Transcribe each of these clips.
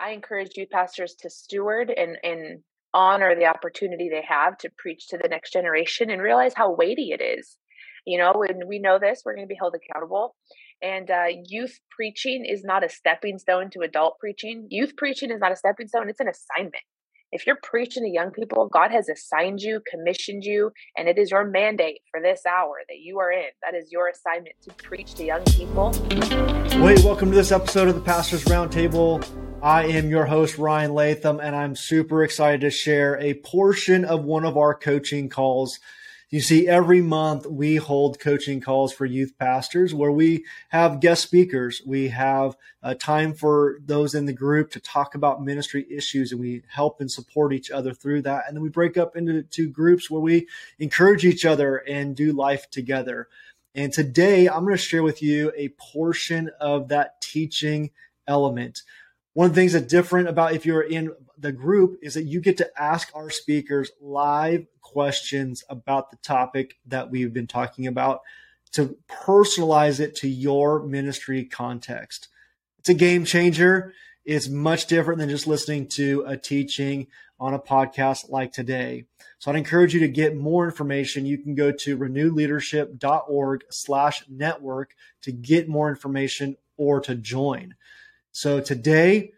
I encourage youth pastors to steward and and honor the opportunity they have to preach to the next generation and realize how weighty it is. You know, when we know this, we're going to be held accountable. And uh, youth preaching is not a stepping stone to adult preaching. Youth preaching is not a stepping stone, it's an assignment. If you're preaching to young people, God has assigned you, commissioned you, and it is your mandate for this hour that you are in. That is your assignment to preach to young people. Wait, welcome to this episode of the Pastors Roundtable. I am your host, Ryan Latham, and I'm super excited to share a portion of one of our coaching calls. You see, every month we hold coaching calls for youth pastors where we have guest speakers. We have a time for those in the group to talk about ministry issues and we help and support each other through that. And then we break up into two groups where we encourage each other and do life together. And today I'm going to share with you a portion of that teaching element. One of the things that's different about if you're in the group is that you get to ask our speakers live questions about the topic that we've been talking about to personalize it to your ministry context. It's a game changer. It's much different than just listening to a teaching on a podcast like today. So I'd encourage you to get more information. You can go to renewleadership.org slash network to get more information or to join. So today,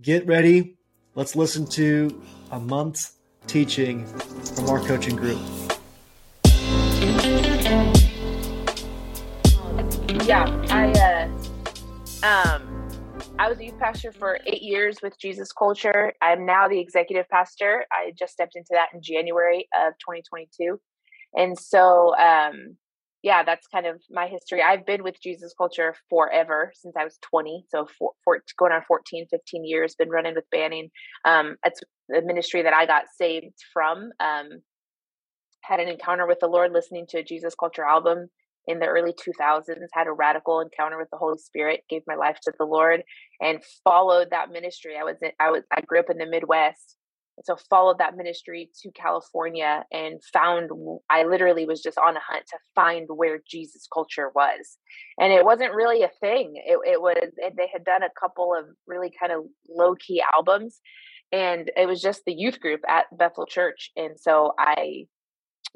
get ready. Let's listen to a month's teaching from our coaching group. Yeah, I uh, um, I was a youth pastor for eight years with Jesus Culture. I'm now the executive pastor. I just stepped into that in January of 2022, and so um, yeah, that's kind of my history. I've been with Jesus Culture forever since I was 20. So for, for going on 14, 15 years, been running with Banning. Um, the ministry that I got saved from. Um, had an encounter with the Lord listening to a Jesus Culture album in the early 2000s, had a radical encounter with the Holy Spirit, gave my life to the Lord and followed that ministry. I was, in, I was, I grew up in the Midwest so followed that ministry to California and found I literally was just on a hunt to find where Jesus culture was. And it wasn't really a thing. It, it was they had done a couple of really kind of low key albums and it was just the youth group at Bethel Church. And so I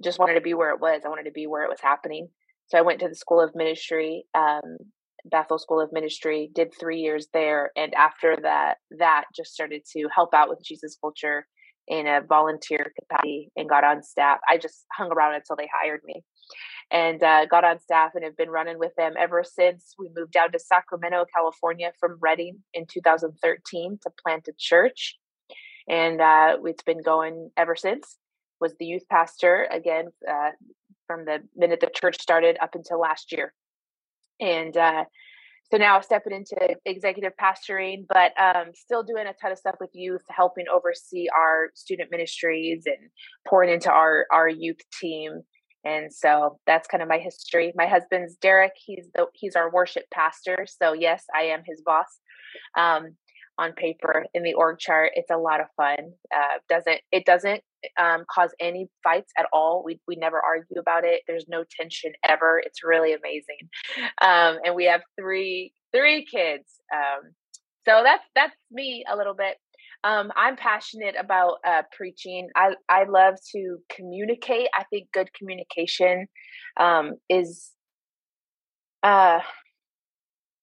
just wanted to be where it was. I wanted to be where it was happening. So I went to the School of Ministry um, Bethel School of Ministry, did three years there, and after that, that just started to help out with Jesus Culture in a volunteer capacity and got on staff. I just hung around until they hired me, and uh, got on staff and have been running with them ever since we moved down to Sacramento, California, from Redding in 2013 to plant a church, and uh, it's been going ever since. Was the youth pastor again uh, from the minute the church started up until last year and uh, so now stepping into executive pastoring, but um, still doing a ton of stuff with youth, helping oversee our student ministries and pouring into our our youth team. And so that's kind of my history. My husband's Derek. He's the he's our worship pastor. So yes, I am his boss. Um, on paper in the org chart. It's a lot of fun. Uh, doesn't it doesn't um, cause any fights at all. We we never argue about it. There's no tension ever. It's really amazing. Um, and we have three three kids. Um, so that's that's me a little bit. Um, I'm passionate about uh, preaching. I I love to communicate. I think good communication um, is. Uh,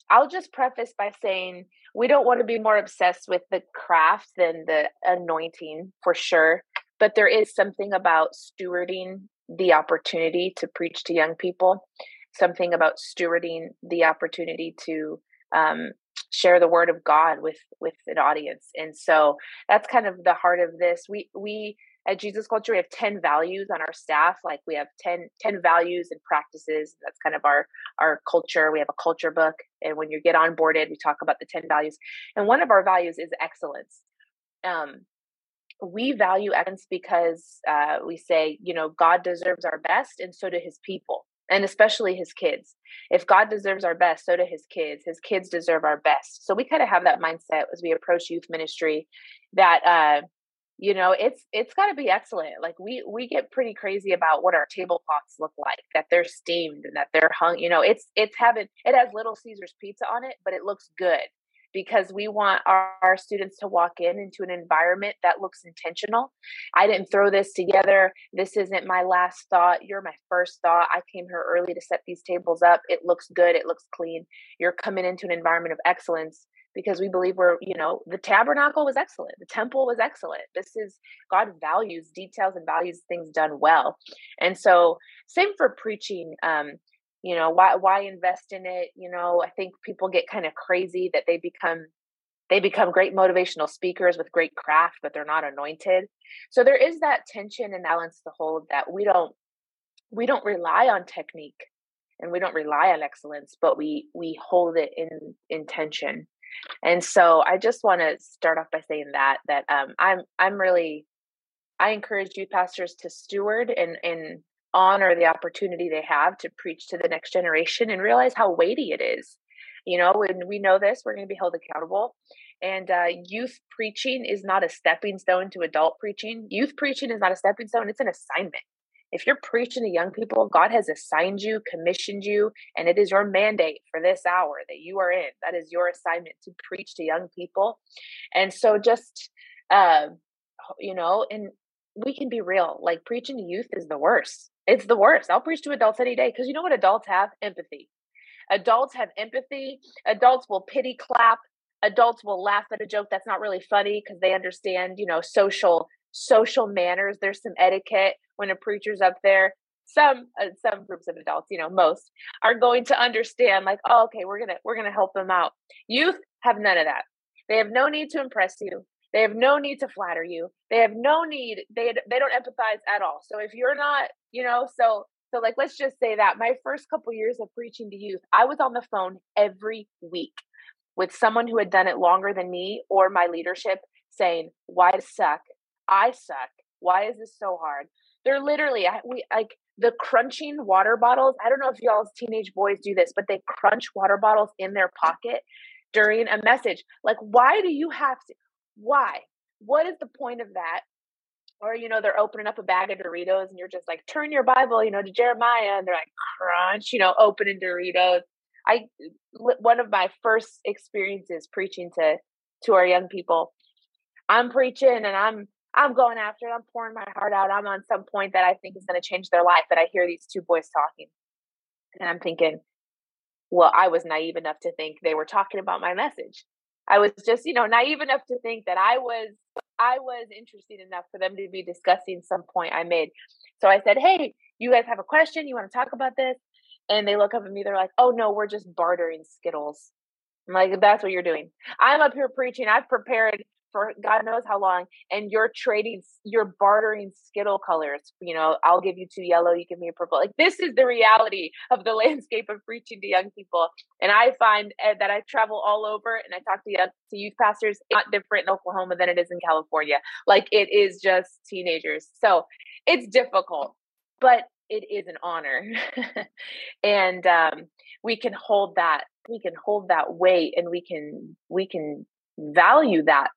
I'll just preface by saying we don't want to be more obsessed with the craft than the anointing for sure but there is something about stewarding the opportunity to preach to young people something about stewarding the opportunity to um, share the word of god with with an audience and so that's kind of the heart of this. We we at jesus culture we have 10 values on our staff like we have 10 10 values and practices that's kind of our our culture we have a culture book and when you get onboarded we talk about the 10 values and one of our values is excellence um we value excellence because uh, we say, you know, God deserves our best, and so do His people, and especially His kids. If God deserves our best, so do His kids. His kids deserve our best. So we kind of have that mindset as we approach youth ministry, that uh, you know, it's it's got to be excellent. Like we we get pretty crazy about what our tablecloths look like, that they're steamed and that they're hung. You know, it's it's having it has Little Caesars pizza on it, but it looks good because we want our, our, students to walk in into an environment that looks intentional. I didn't throw this together. This isn't my last thought. You're my first thought. I came here early to set these tables up. It looks good. It looks clean. You're coming into an environment of excellence because we believe we're, you know, the tabernacle was excellent. The temple was excellent. This is God values details and values things done well. And so same for preaching. Um, you know why why invest in it you know i think people get kind of crazy that they become they become great motivational speakers with great craft but they're not anointed so there is that tension and balance to hold that we don't we don't rely on technique and we don't rely on excellence but we we hold it in intention and so i just want to start off by saying that that um i'm i'm really i encourage youth pastors to steward and and honor the opportunity they have to preach to the next generation and realize how weighty it is. You know, when we know this, we're going to be held accountable. And uh, youth preaching is not a stepping stone to adult preaching. Youth preaching is not a stepping stone, it's an assignment. If you're preaching to young people, God has assigned you, commissioned you, and it is your mandate for this hour that you are in. That is your assignment to preach to young people. And so just, uh, you know, and we can be real. Like preaching to youth is the worst. It's the worst. I'll preach to adults any day because you know what adults have? Empathy. Adults have empathy. Adults will pity clap. Adults will laugh at a joke that's not really funny because they understand, you know, social social manners. There's some etiquette when a preacher's up there. Some uh, some groups of adults, you know, most are going to understand like, oh, okay, we're gonna we're gonna help them out. Youth have none of that. They have no need to impress you. They have no need to flatter you. They have no need. They they don't empathize at all. So if you're not, you know, so so like let's just say that my first couple years of preaching to youth, I was on the phone every week with someone who had done it longer than me or my leadership saying, "Why suck? I suck. Why is this so hard?" They're literally I, we like the crunching water bottles. I don't know if y'all's teenage boys do this, but they crunch water bottles in their pocket during a message. Like, why do you have to? Why? What is the point of that? Or, you know, they're opening up a bag of Doritos and you're just like, turn your Bible, you know, to Jeremiah. And they're like, crunch, you know, opening Doritos. I, one of my first experiences preaching to, to our young people, I'm preaching and I'm, I'm going after it. I'm pouring my heart out. I'm on some point that I think is going to change their life. But I hear these two boys talking. And I'm thinking, well, I was naive enough to think they were talking about my message. I was just, you know, naive enough to think that I was I was interested enough for them to be discussing some point I made. So I said, "Hey, you guys have a question? You want to talk about this?" And they look up at me. They're like, "Oh no, we're just bartering Skittles." I'm like, "That's what you're doing." I'm up here preaching. I've prepared for God knows how long, and you're trading, you're bartering Skittle colors. You know, I'll give you two yellow, you give me a purple. Like this is the reality of the landscape of preaching to young people. And I find uh, that I travel all over and I talk to young to youth pastors. Not different in Oklahoma than it is in California. Like it is just teenagers, so it's difficult, but it is an honor, and um, we can hold that. We can hold that weight, and we can we can value that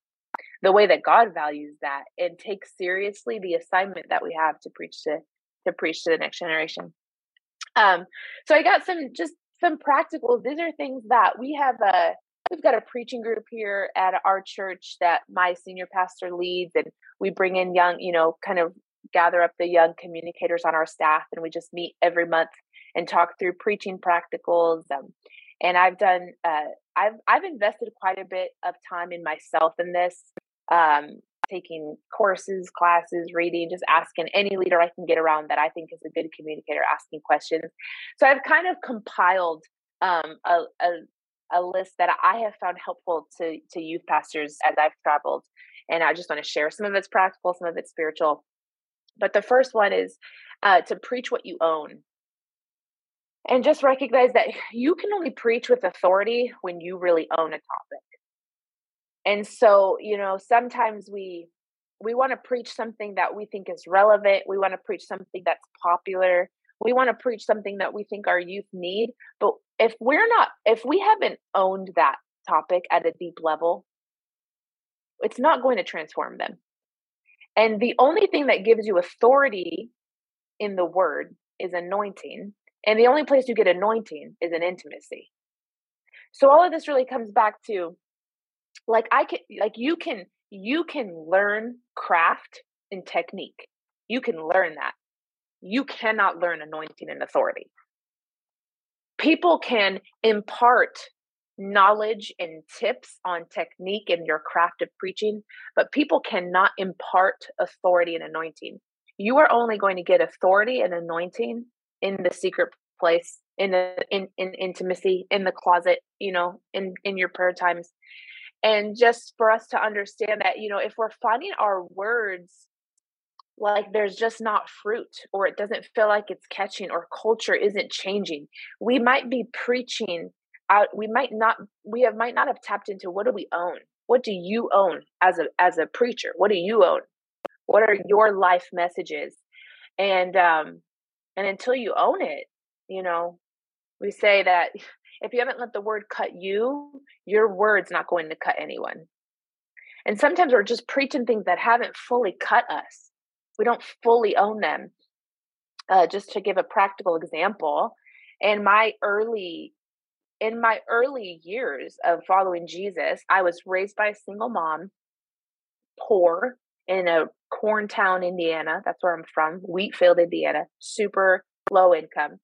the way that God values that and take seriously the assignment that we have to preach to to preach to the next generation. Um, so I got some just some practicals. These are things that we have a we've got a preaching group here at our church that my senior pastor leads, and we bring in young, you know, kind of gather up the young communicators on our staff, and we just meet every month and talk through preaching practicals. Um, and I've done, uh, I've I've invested quite a bit of time in myself in this um, taking courses, classes, reading, just asking any leader I can get around that I think is a good communicator, asking questions. So I've kind of compiled um, a, a, a list that I have found helpful to to youth pastors as I've traveled, and I just want to share some of it's practical, some of it's spiritual. But the first one is uh, to preach what you own. And just recognize that you can only preach with authority when you really own a topic and so you know sometimes we we want to preach something that we think is relevant we want to preach something that's popular we want to preach something that we think our youth need but if we're not if we haven't owned that topic at a deep level it's not going to transform them. And the only thing that gives you authority in the word is anointing and the only place you get anointing is in intimacy. So all of this really comes back to like I can like you can you can learn craft and technique. You can learn that. You cannot learn anointing and authority. People can impart knowledge and tips on technique and your craft of preaching, but people cannot impart authority and anointing. You are only going to get authority and anointing in the secret place, in the in, in intimacy, in the closet, you know, in in your prayer times. And just for us to understand that, you know, if we're finding our words like there's just not fruit or it doesn't feel like it's catching or culture isn't changing, we might be preaching out we might not we have might not have tapped into what do we own? What do you own as a as a preacher? What do you own? What are your life messages? And um and until you own it you know we say that if you haven't let the word cut you your word's not going to cut anyone and sometimes we're just preaching things that haven't fully cut us we don't fully own them uh, just to give a practical example in my early in my early years of following Jesus, I was raised by a single mom, poor in a corn town, Indiana. That's where I'm from, Wheatfield, Indiana, super low income.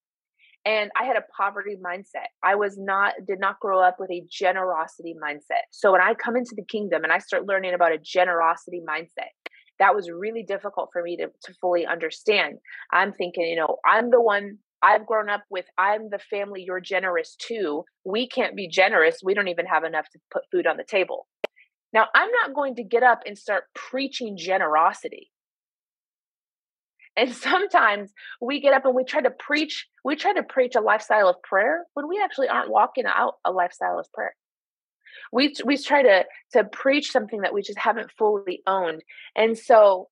And I had a poverty mindset. I was not, did not grow up with a generosity mindset. So when I come into the kingdom and I start learning about a generosity mindset, that was really difficult for me to, to fully understand. I'm thinking, you know, I'm the one I've grown up with I'm the family you're generous to. We can't be generous. We don't even have enough to put food on the table. Now, I'm not going to get up and start preaching generosity. And sometimes we get up and we try to preach, we try to preach a lifestyle of prayer when we actually aren't walking out a lifestyle of prayer. We we try to to preach something that we just haven't fully owned. And so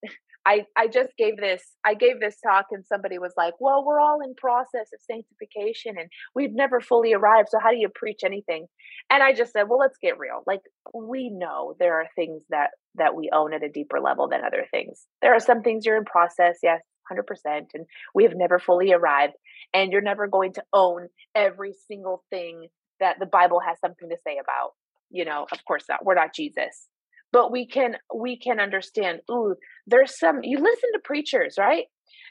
I, I just gave this I gave this talk and somebody was like, "Well, we're all in process of sanctification and we've never fully arrived, so how do you preach anything?" And I just said, "Well, let's get real. Like we know there are things that that we own at a deeper level than other things. There are some things you're in process, yes, 100%, and we have never fully arrived, and you're never going to own every single thing that the Bible has something to say about. You know, of course not. We're not Jesus but we can we can understand ooh there's some you listen to preachers right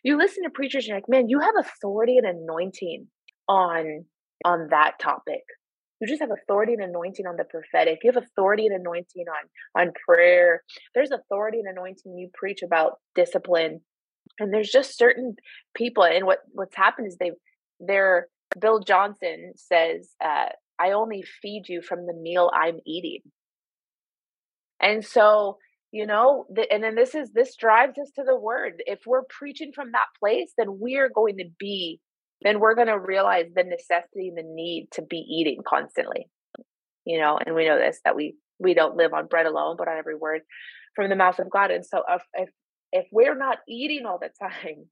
you listen to preachers you're like man you have authority and anointing on on that topic you just have authority and anointing on the prophetic you have authority and anointing on on prayer there's authority and anointing you preach about discipline and there's just certain people and what what's happened is they've they're bill johnson says uh, i only feed you from the meal i'm eating and so, you know, the, and then this is this drives us to the word. If we're preaching from that place, then we're going to be, then we're going to realize the necessity and the need to be eating constantly. You know, and we know this that we we don't live on bread alone, but on every word from the mouth of God. And so, if if, if we're not eating all the time,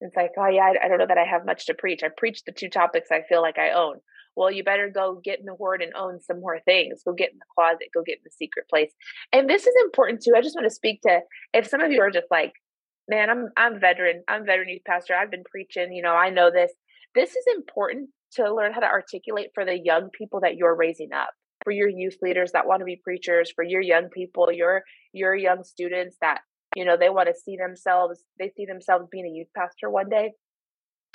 it's like, oh yeah, I, I don't know that I have much to preach. I preach the two topics I feel like I own well, you better go get in the word and own some more things. Go get in the closet, go get in the secret place. And this is important too. I just want to speak to if some of you are just like, man, I'm I'm veteran. I'm veteran youth pastor. I've been preaching, you know, I know this. This is important to learn how to articulate for the young people that you're raising up for your youth leaders that want to be preachers for your young people your your young students that you know they want to see themselves they see themselves being a youth pastor one day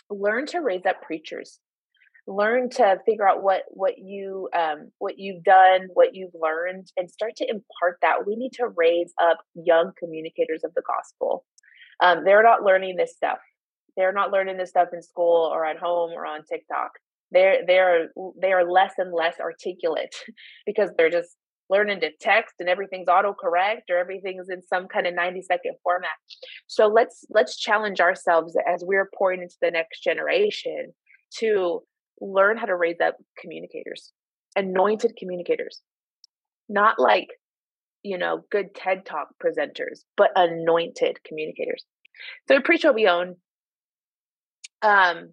learn to raise up preachers. Learn to figure out what what you um, what you've done what you've learned and start to impart that. We need to raise up young communicators of the gospel. Um, they're not learning this stuff. They're not learning this stuff in school or at home or on tiktok. They're they're they are less and less articulate because they're just learning to text and everything's autocorrect or everything's in some kind of 90 second format so let's let's challenge ourselves as we're pouring into the next generation to learn how to raise up communicators, anointed communicators, not like, you know, good TED Talk presenters, but anointed communicators. So preach what we own. Um,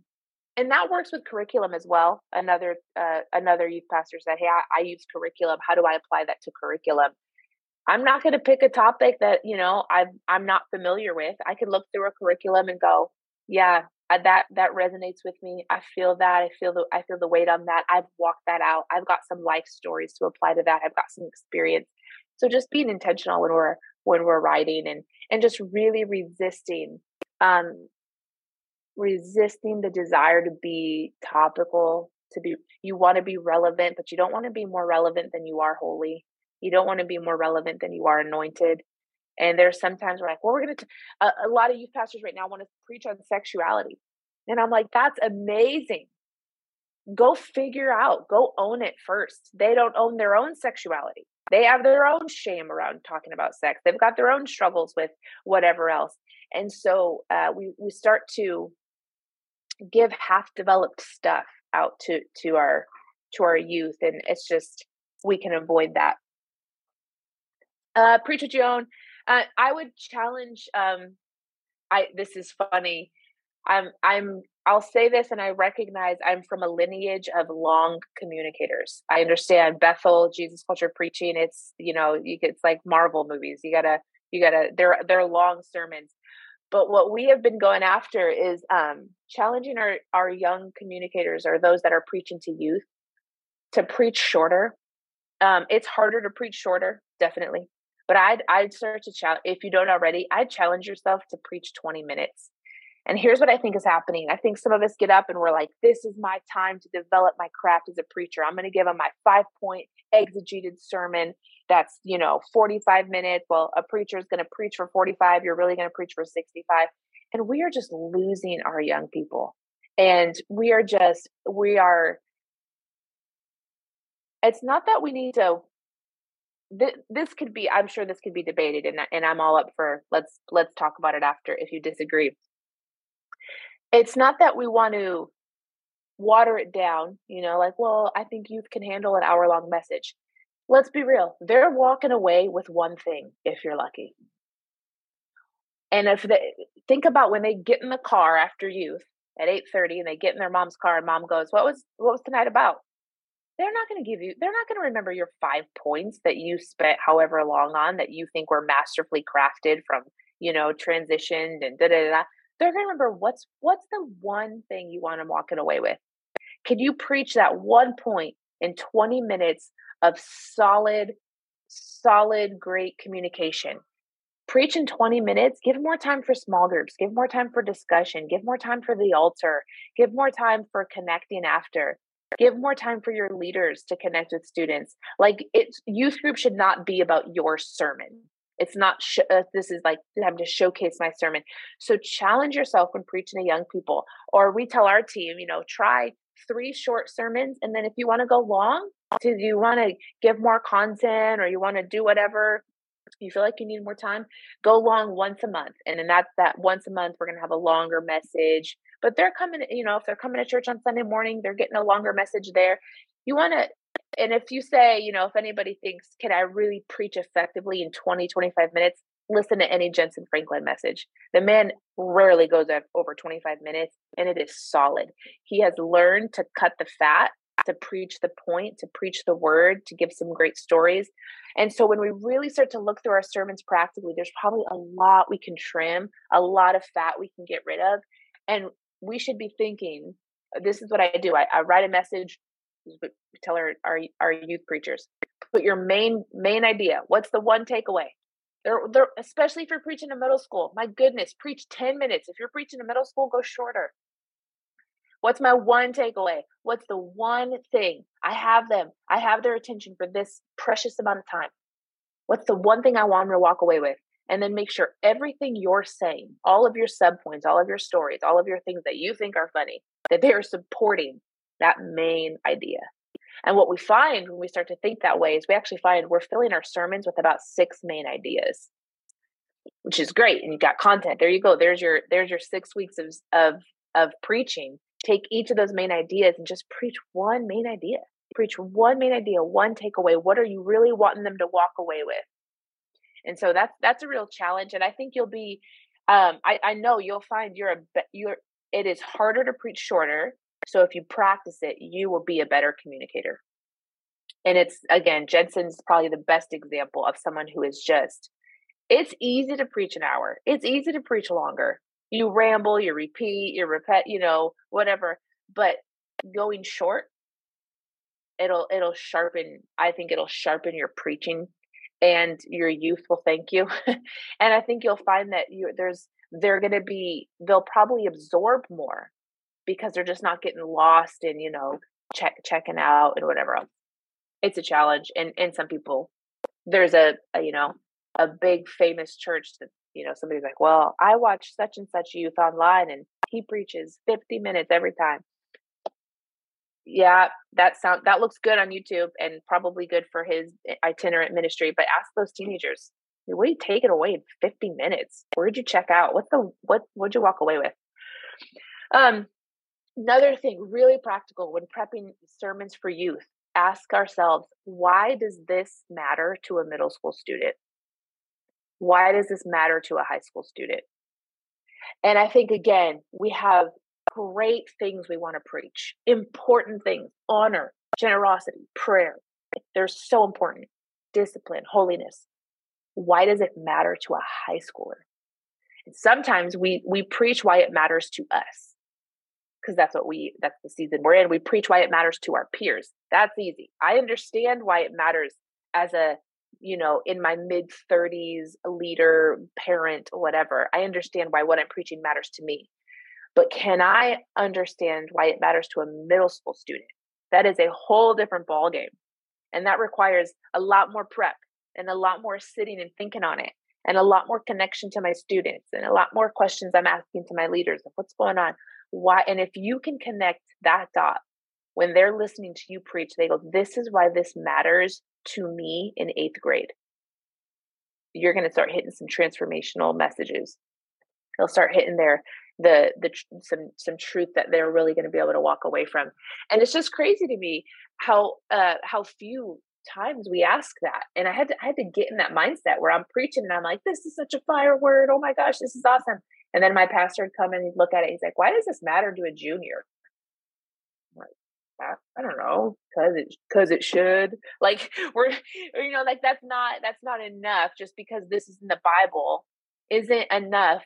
and that works with curriculum as well. Another uh, another youth pastor said, "Hey, I, I use curriculum. How do I apply that to curriculum?" I'm not going to pick a topic that you know I'm I'm not familiar with. I can look through a curriculum and go, "Yeah, that that resonates with me. I feel that. I feel the I feel the weight on that. I've walked that out. I've got some life stories to apply to that. I've got some experience. So just being intentional when we're when we're writing and and just really resisting um resisting the desire to be topical to be you want to be relevant but you don't want to be more relevant than you are holy you don't want to be more relevant than you are anointed and there's sometimes we're like, well, we're going to, a, a lot of youth pastors right now want to preach on sexuality. And I'm like, that's amazing. Go figure out, go own it first. They don't own their own sexuality. They have their own shame around talking about sex. They've got their own struggles with whatever else. And so uh, we, we start to give half developed stuff out to, to our, to our youth. And it's just, we can avoid that. Uh, preach what you own. Uh, I would challenge. Um, I this is funny. I'm I'm I'll say this, and I recognize I'm from a lineage of long communicators. I understand Bethel, Jesus culture preaching. It's you know you it's like Marvel movies. You gotta you gotta they're they're long sermons. But what we have been going after is um, challenging our our young communicators or those that are preaching to youth to preach shorter. Um, it's harder to preach shorter, definitely. But I'd I'd start to challenge if you don't already, I'd challenge yourself to preach 20 minutes. And here's what I think is happening. I think some of us get up and we're like, this is my time to develop my craft as a preacher. I'm going to give them my five point exegeted sermon that's, you know, 45 minutes. Well, a preacher is going to preach for 45. You're really going to preach for 65. And we are just losing our young people. And we are just, we are, it's not that we need to this could be i'm sure this could be debated and, and i'm all up for let's let's talk about it after if you disagree it's not that we want to water it down you know like well i think youth can handle an hour long message. Let's be real they're walking away with one thing if you're lucky. And if they think about when they get in the car after youth at 8:30 and they get in their mom's car and mom goes what was what was tonight about? They're not going to give you they're not going to remember your five points that you spent however long on that you think were masterfully crafted from you know transitioned and da da da they're going to remember what's what's the one thing you want them walking away with? Can you preach that one point in 20 minutes of solid solid great communication? Preach in 20 minutes give more time for small groups give more time for discussion give more time for the altar give more time for connecting after give more time for your leaders to connect with students. Like it's youth group should not be about your sermon it's not sh- uh, this is like i'm to showcase my sermon. So challenge yourself when preaching to young people or we tell our team you know try three short sermons and then if you want to go long do you want to give more content or you want to do whatever you feel like you need more time go long once a month and then that's that once a month we're going to have a longer message. But they're coming you know if they're coming to church on sunday morning they're getting a longer message there. You want to and if you say you know if anybody thinks can i really preach effectively in 20 25 minutes listen to any jentezen franklin message the man rarely goes over 25 minutes and it is solid he has learned to cut the fat to preach the point, to preach the word, to give some great stories. And so when we really start to look through our sermons practically, there's probably a lot we can trim, a lot of fat we can get rid of. And we should be thinking, this is what I do. I, I write a message, tell our, our, our youth preachers, put your main main idea. What's the one takeaway? They're, they're, especially if you're preaching to middle school. My goodness, preach 10 minutes. If you're preaching to middle school, go shorter. What's my one takeaway? What's the one thing? I have them. I have their attention for this precious amount of time. What's the one thing I want them to walk away with? And then make sure everything you're saying, all of your subpoints, all of your stories, all of your things that you think are funny, that they are supporting that main idea. And what we find when we start to think that way is we actually find we're filling our sermons with about six main ideas, which is great. And you've got content. There you go. There's your there's your six weeks of of of preaching take each of those main ideas and just preach one main idea. Preach one main idea, one takeaway. What are you really wanting them to walk away with? And so that's that's a real challenge. And I think you'll be um, I, I know you'll find you're a you're it is harder to preach shorter. So if you practice it, you will be a better communicator. And it's again, Jentezen's probably the best example of someone who is just it's easy to preach an hour. It's easy to preach longer you ramble, you repeat, you repeat, you know, whatever. But going short, it'll it'll sharpen. I think it'll sharpen your preaching, and your youth will thank you. and I think you'll find that you there's they're going to be they'll probably absorb more because they're just not getting lost in you know check checking out and whatever. It's a challenge, and and some people there's a, a you know a big famous church that you know somebody's like, well, I watch such and such youth online, and he preaches 50 minutes every time. Yeah, that sound that looks good on YouTube and probably good for his itinerant ministry. But ask those teenagers, what do you take it away in 50 minutes? Where'd you check out? What the what what'd you walk away with? Um, Another thing, really practical when prepping sermons for youth, ask ourselves why does this matter to a middle school student? Why does this matter to a high school student? And I think, again, we have great things we want to preach, important things, honor, generosity, prayer. They're so important. Discipline, holiness. Why does it matter to a high schooler? And sometimes we we preach why it matters to us because that's what we that's the season we're in. We preach why it matters to our peers. That's easy. I understand why it matters as a you know in my mid 30s leader parent whatever. I understand why what i'm preaching matters to me. But can i understand why it matters to a middle school student? That is a whole different ball game and that requires a lot more prep and a lot more sitting and thinking on it and a lot more connection to my students and a lot more questions i'm asking to my leaders of what's going on why and if you can connect that dot when they're listening to you preach they go this is why this matters to me in eighth grade. You're going to start hitting some transformational messages. They'll start hitting their the the some some truth that they're really going to be able to walk away from. And it's just crazy to me how uh how few times we ask that and i had to i had to get in that mindset where i'm preaching and i'm like this is such a fire word. Oh my gosh this is awesome and then my pastor would come and he'd look at it. He's like, why does this matter to a junior? I, I don't know, cause it, cause it should. Like we're, you know, like that's not that's not enough. Just because this is in the Bible, isn't enough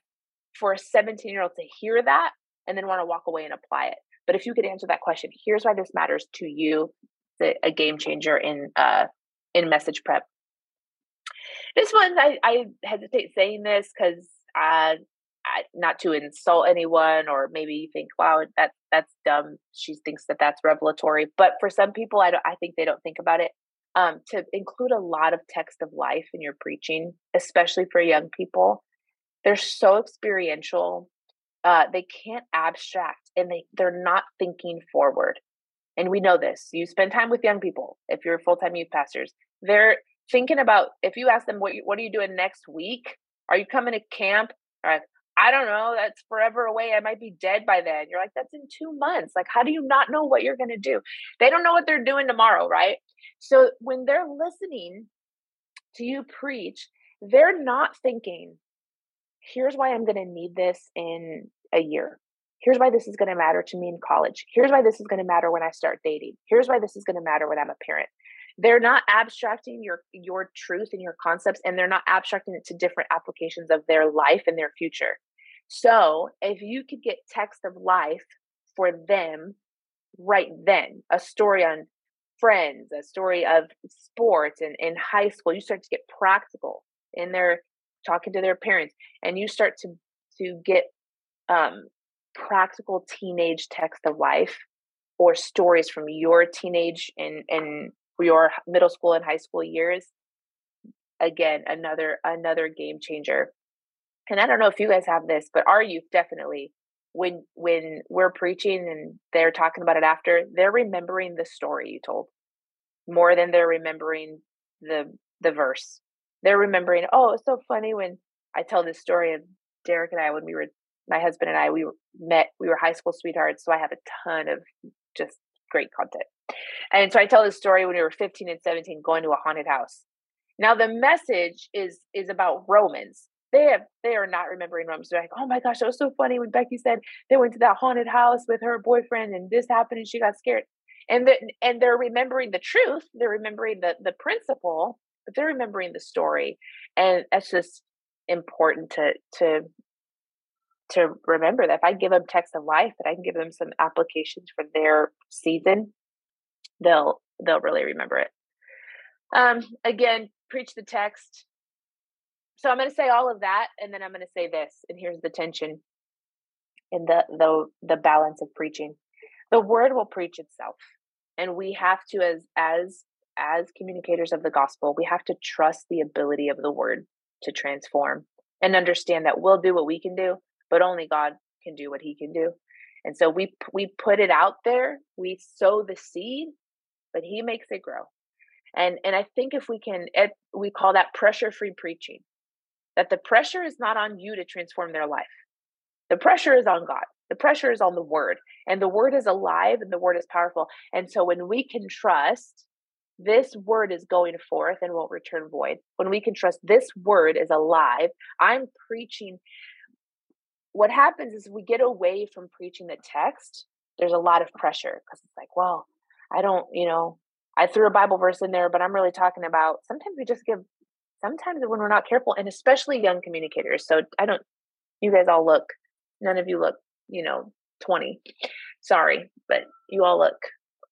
for a 17 year old to hear that and then want to walk away and apply it. But if you could answer that question, here's why this matters to you. a game changer in uh in message prep. This one I, I hesitate saying this because uh not to insult anyone or maybe you think wow that that's dumb. She thinks that that's revelatory but for some people i don't i think they don't think about it. Um, to include a lot of text of life in your preaching especially for young people they're so experiential uh, they can't abstract and they they're not thinking forward. And we know this you spend time with young people if you're full-time youth pastors they're thinking about if you ask them what you, what are you doing next week? Are you coming to camp? Right. I don't know, that's forever away. I might be dead by then. You're like, that's in two months. Like, how do you not know what you're going to do? They don't know what they're doing tomorrow, right? So when they're listening to you preach, they're not thinking, here's why I'm going to need this in a year. Here's why this is going to matter to me in college. Here's why this is going to matter when I start dating. Here's why this is going to matter when I'm a parent. They're not abstracting your your truth and your concepts and they're not abstracting it to different applications of their life and their future so if you could get text of life for them right then, a story on friends, a story of sports and in high school, you start to get practical in their talking to their parents and you start to to get um practical teenage text of life or stories from your teenage and and your middle school and high school years again another another game changer and I don't know if you guys have this, but our youth definitely when when we're preaching and they're talking about it after, they're remembering the story you told more than they're remembering the the verse. They're remembering, oh, it's so funny when I tell this story of Derek and I when we were my husband and I we met we were high school sweethearts, so I have a ton of just great content. And so I tell this story when we were 15 and 17 going to a haunted house. Now the message is is about Romans, they have they are not remembering Romans. They're like, oh my gosh, that was so funny when Becky said they went to that haunted house with her boyfriend and this happened and she got scared. And the, and they're remembering the truth. They're remembering the the principle, but they're remembering the story. And that's just important to to to remember that if I give them text of life, that I can give them some applications for their season, they'll they'll really remember it. Um, again, preach the text. So I'm going to say all of that, and then I'm going to say this, and here's the tension in the the the balance of preaching. The word will preach itself, and we have to, as as as communicators of the gospel, we have to trust the ability of the word to transform and understand that we'll do what we can do, but only God can do what He can do. And so we we put it out there, we sow the seed, but He makes it grow. And and I think if we can, it, we call that pressure free preaching. That the pressure is not on you to transform their life. The pressure is on God. The pressure is on the Word, and the Word is alive, and the Word is powerful. And so when we can trust this word is going forth and won't return void. When we can trust this word is alive, I'm preaching. What happens is we get away from preaching the text. There's a lot of pressure because it's like, well, I don't, you know, I threw a Bible verse in there, but I'm really talking about sometimes we just give, sometimes when we're not careful, and especially young communicators. So I don't, you guys all look, none of you look, you know, 20. Sorry, but you all look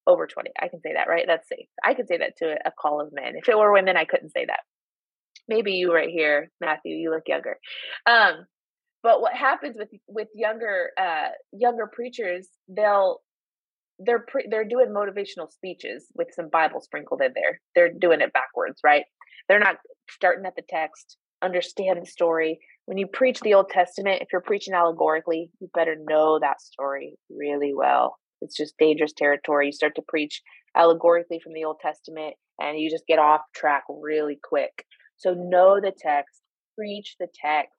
over 20. I can say that, right? That's safe. I could say that to a call of men. If it were women, I couldn't say that. Maybe you right here, Matthew, you look younger. Um, but what happens with with younger uh younger preachers, they'll they're pre- they're doing motivational speeches with some Bible sprinkled in there. They're doing it backwards, right? They're not starting at the text, understand the story. When you preach the Old Testament, if you're preaching allegorically, you better know that story really well it's just dangerous territory. You start to preach allegorically from the Old Testament and you just get off track really quick. So know the text, preach the text,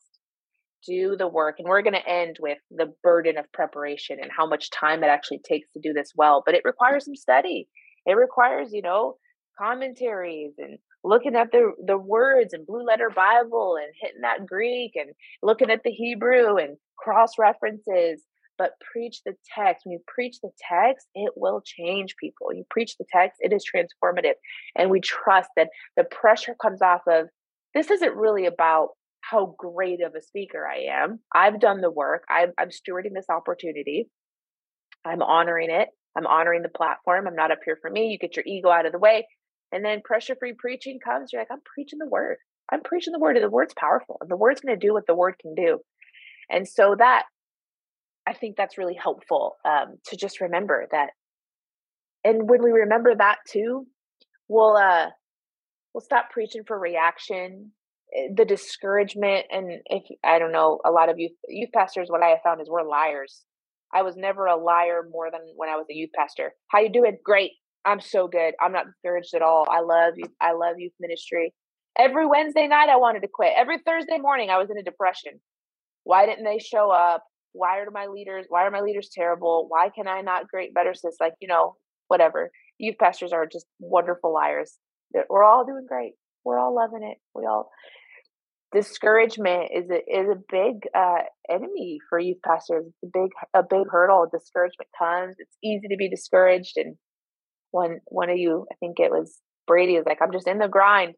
do the work. And we're going to end with the burden of preparation and how much time it actually takes to do this well. But it requires some study. It requires, you know, commentaries and looking at the the words and blue letter bible and hitting that greek and looking at the hebrew and cross references but preach the text. When you preach the text, it will change people. You preach the text, it is transformative. And we trust that the pressure comes off of this isn't really about how great of a speaker I am. I've done the work, I'm, I'm stewarding this opportunity, I'm honoring it, I'm honoring the platform. I'm not up here for me. You get your ego out of the way. And then pressure free preaching comes. You're like, I'm preaching the word. I'm preaching the word, and the word's powerful, and the word's going to do what the word can do. And so that I think that's really helpful um, to just remember that. And when we remember that too, we'll uh, we'll stop preaching for reaction, eh, the discouragement, and if I don't know, a lot of youth youth pastors, what I have found is we're liars. I was never a liar more than when I was a youth pastor. How you doing? Great. I'm so good. I'm not discouraged at all. I love you. I love youth ministry. Every Wednesday night I wanted to quit. Every Thursday morning I was in a depression. Why didn't they show up? why are my leaders why are my leaders terrible why can i not great better sis like you know whatever youth pastors are just wonderful liars we're all doing great we're all loving it we all discouragement is a is a big uh, enemy for youth pastors it's a big a big hurdle discouragement comes it's easy to be discouraged and one one of you i think it was brady is like i'm just in the grind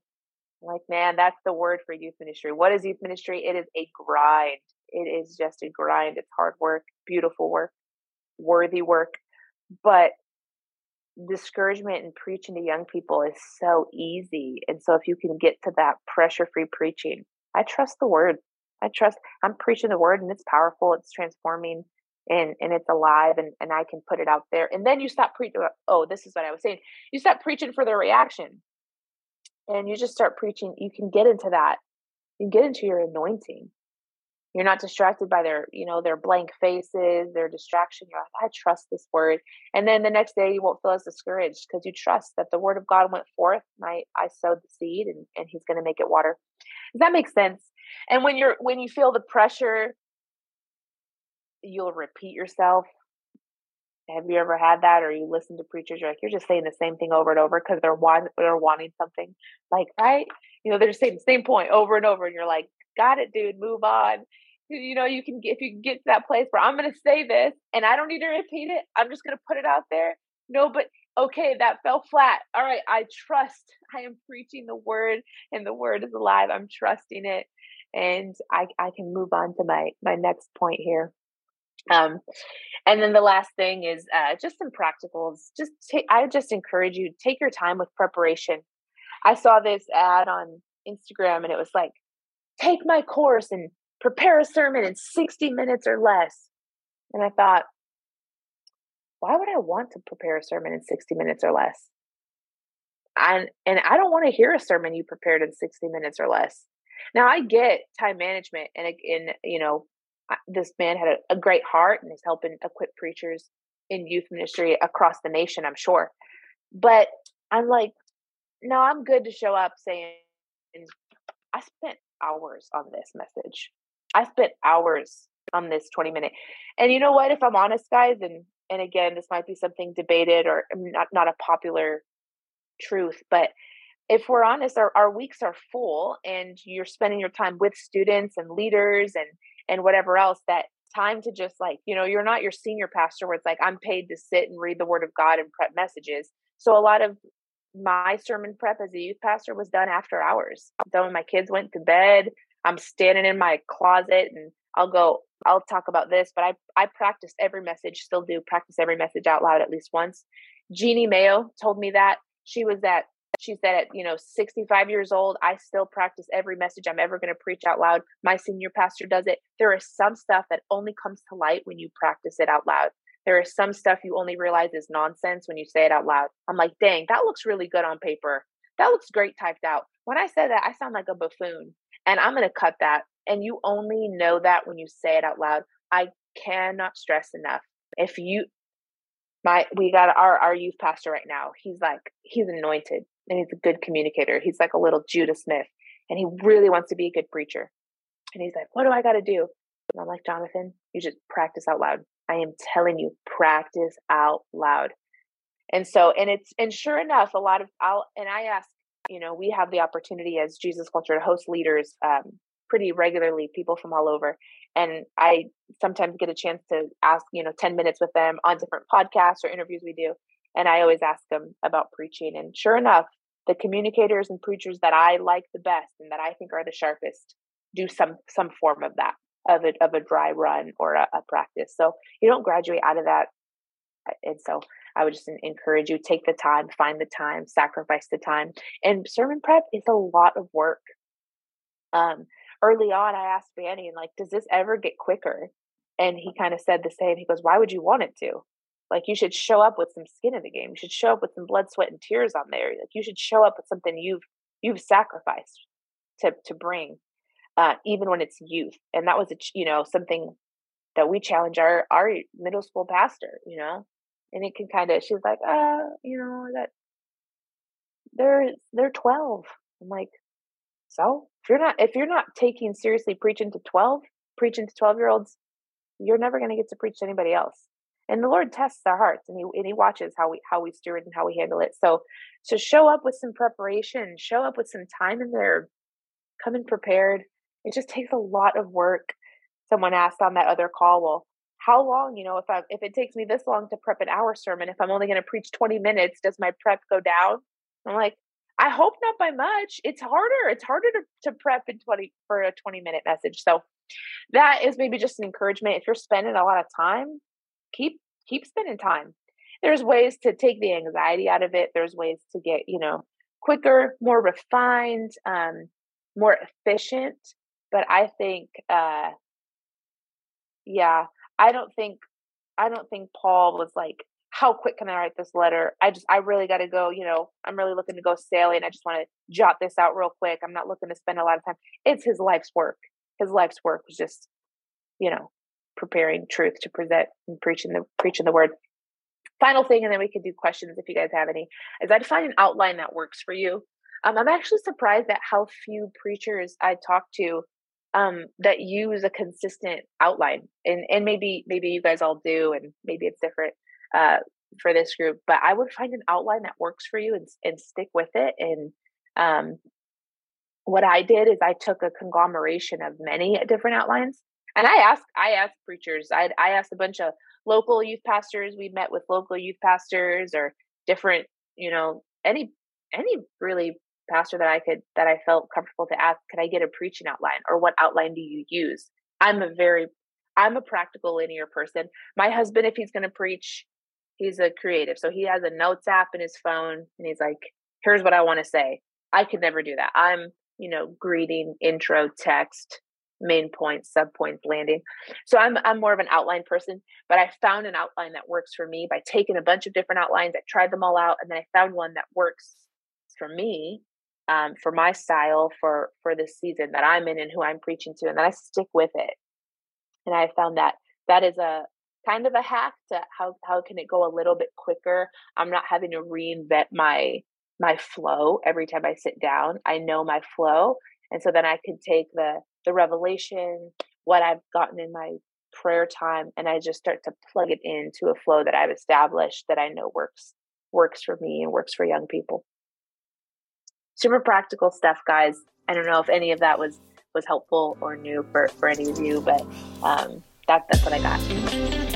like man that's the word for youth ministry what is youth ministry it is a grind it is just a grind. It's hard work, beautiful work, worthy work. But discouragement and preaching to young people is so easy. And so if you can get to that pressure free preaching, I trust the word. I trust I'm preaching the word and it's powerful, it's transforming and and it's alive and, and I can put it out there. And then you stop preaching uh, oh, this is what I was saying. You stop preaching for the reaction. And you just start preaching, you can get into that. You get into your anointing you're not distracted by their you know their blank faces their distraction you're like i trust this word and then the next day you won't feel as discouraged because you trust that the word of god went forth and i i sowed the seed and, and he's going to make it water does that make sense and when you're when you feel the pressure you'll repeat yourself. Have you ever had that or you listen to preachers you're like you're just saying the same thing over and over because they're want, they're wanting something like right? You know they're just saying the same point over and over and you're like got it dude move on. You know you can get if you can get to that place where i'm going to say this and i don't need to repeat it i'm just going to put it out there no but okay that fell flat all right i trust i am preaching the word and the word is alive i'm trusting it and I, I can move on to my my next point here. Um, and then the last thing is uh, just some practicals. Just take, I just encourage you take your time with preparation. I saw this ad on Instagram, and it was like, take my course and prepare a sermon in 60 minutes or less. And I thought, why would I want to prepare a sermon in 60 minutes or less? And, and I don't want to hear a sermon you prepared in 60 minutes or less. Now I get time management and in you know this man had a, a great heart and is helping equip preachers in youth ministry across the nation, I'm sure. But I'm like, no, I'm good to show up saying, I spent hours on this message. I spent hours on this 20 minute. And you know what? If I'm honest, guys, and and again, this might be something debated or um, not not a popular truth, but if we're honest, our, our weeks are full and you're spending your time with students and leaders and and whatever else that time to just like you know you're not your senior pastor where it's like i'm paid to sit and read the word of god and prep messages. So a lot of my sermon prep as a youth pastor was done after hours. Done when my kids went to bed i'm standing in my closet and i'll go i'll talk about this but i i practice every message still do practice every message out loud at least once. Jeanne Mayo told me that. She was at she said at you know 65 years old i still practice every message i'm ever going to preach out loud. My senior pastor does it. There is some stuff that only comes to light when you practice it out loud. There is some stuff you only realize is nonsense when you say it out loud. I'm like dang that looks really good on paper. That looks great typed out. When i said that i sound like a buffoon and i'm going to cut that and you only know that when you say it out loud. I cannot stress enough. If you my we got our our youth pastor right now. He's like he's anointed and he's a good communicator. He's like a little Judah Smith, and he really wants to be a good preacher. And he's like, "What do I got to do?" And I'm like, "Jonathan, you just practice out loud. I am telling you, practice out loud." And so, and it's and sure enough, a lot of I'll and I ask, you know, we have the opportunity as Jesus Culture to host leaders um, pretty regularly, people from all over, and I sometimes get a chance to ask, you know, ten minutes with them on different podcasts or interviews we do. And I always ask them about preaching. And sure enough, the communicators and preachers that I like the best and that I think are the sharpest do some some form of that of a of a dry run or a, a practice. So you don't graduate out of that. And so I would just encourage you take the time, find the time, sacrifice the time. And sermon prep is a lot of work. Um, early on, I asked Banning, and like, does this ever get quicker? And he kind of said the same. He goes, "Why would you want it to?" Like you should show up with some skin in the game. You should show up with some blood, sweat, and tears on there. Like you should show up with something you've you've sacrificed to to bring, uh, even when it's youth. And that was a you know something that we challenge our our middle school pastor. You know, and it can kind of she's like, uh, you know that they're they're twelve. I'm like, so if you're not if you're not taking seriously preaching to twelve, preaching to twelve year olds, you're never going to get to preach to anybody else and the lord tests our hearts and he and he watches how we how we steward and how we handle it. So so show up with some preparation show up with some time in there. Come in prepared. It just takes a lot of work. Someone asked on that other call well how long you know if i if it takes me this long to prep an hour sermon if i'm only going to preach 20 minutes does my prep go down? I'm like i hope not by much. It's harder. It's harder to, to prep in 20 for a 20 minute message. So that is maybe just an encouragement. If you're spending a lot of time keep keep spending time. There's ways to take the anxiety out of it. There's ways to get you know quicker more refined um more efficient. But i think uh yeah i don't think i don't think paul was like how quick can i write this letter? I just i really got to go you know i'm really looking to go sailing i just want to jot this out real quick. I'm not looking to spend a lot of time. It's his life's work. His life's work was just you know preparing truth to present and preaching the preaching the word. Final thing, and then we can do questions if you guys have any. Is I'd find an outline that works for you. Um, I'm actually surprised at how few preachers I talk to um, that use a consistent outline, and and maybe maybe you guys all do, and maybe it's different uh, for this group. But I would find an outline that works for you and and stick with it. And um, what I did is I took a conglomeration of many different outlines and I asked, I asked preachers, I, I asked a bunch of local youth pastors. We met with local youth pastors or different, you know, any, any really pastor that I could that I felt comfortable to ask, could I get a preaching outline or what outline do you use? I'm a very I'm a practical linear person. My husband, if he's gonna preach, he's a creative. So he has a notes app in his phone and he's like, here's what I want to say. I could never do that. I'm, you know, greeting, intro, text, main points, sub points, landing. So I'm I'm more of an outline person, but I found an outline that works for me by taking a bunch of different outlines. I tried them all out, and then I found one that works for me, um, for my style, for for the season that I'm in and who I'm preaching to, and then I stick with it. And I found that that is a kind of a hack to how how can it go a little bit quicker. I'm not having to reinvent my my flow every time I sit down. I know my flow, and so then I can take the the revelation, what I've gotten in my prayer time, and I just start to plug it into a flow that I've established that I know works works for me and works for young people. Super practical stuff, guys. I don't know if any of that was was helpful or new for for any of you, but um, that, that's what I got.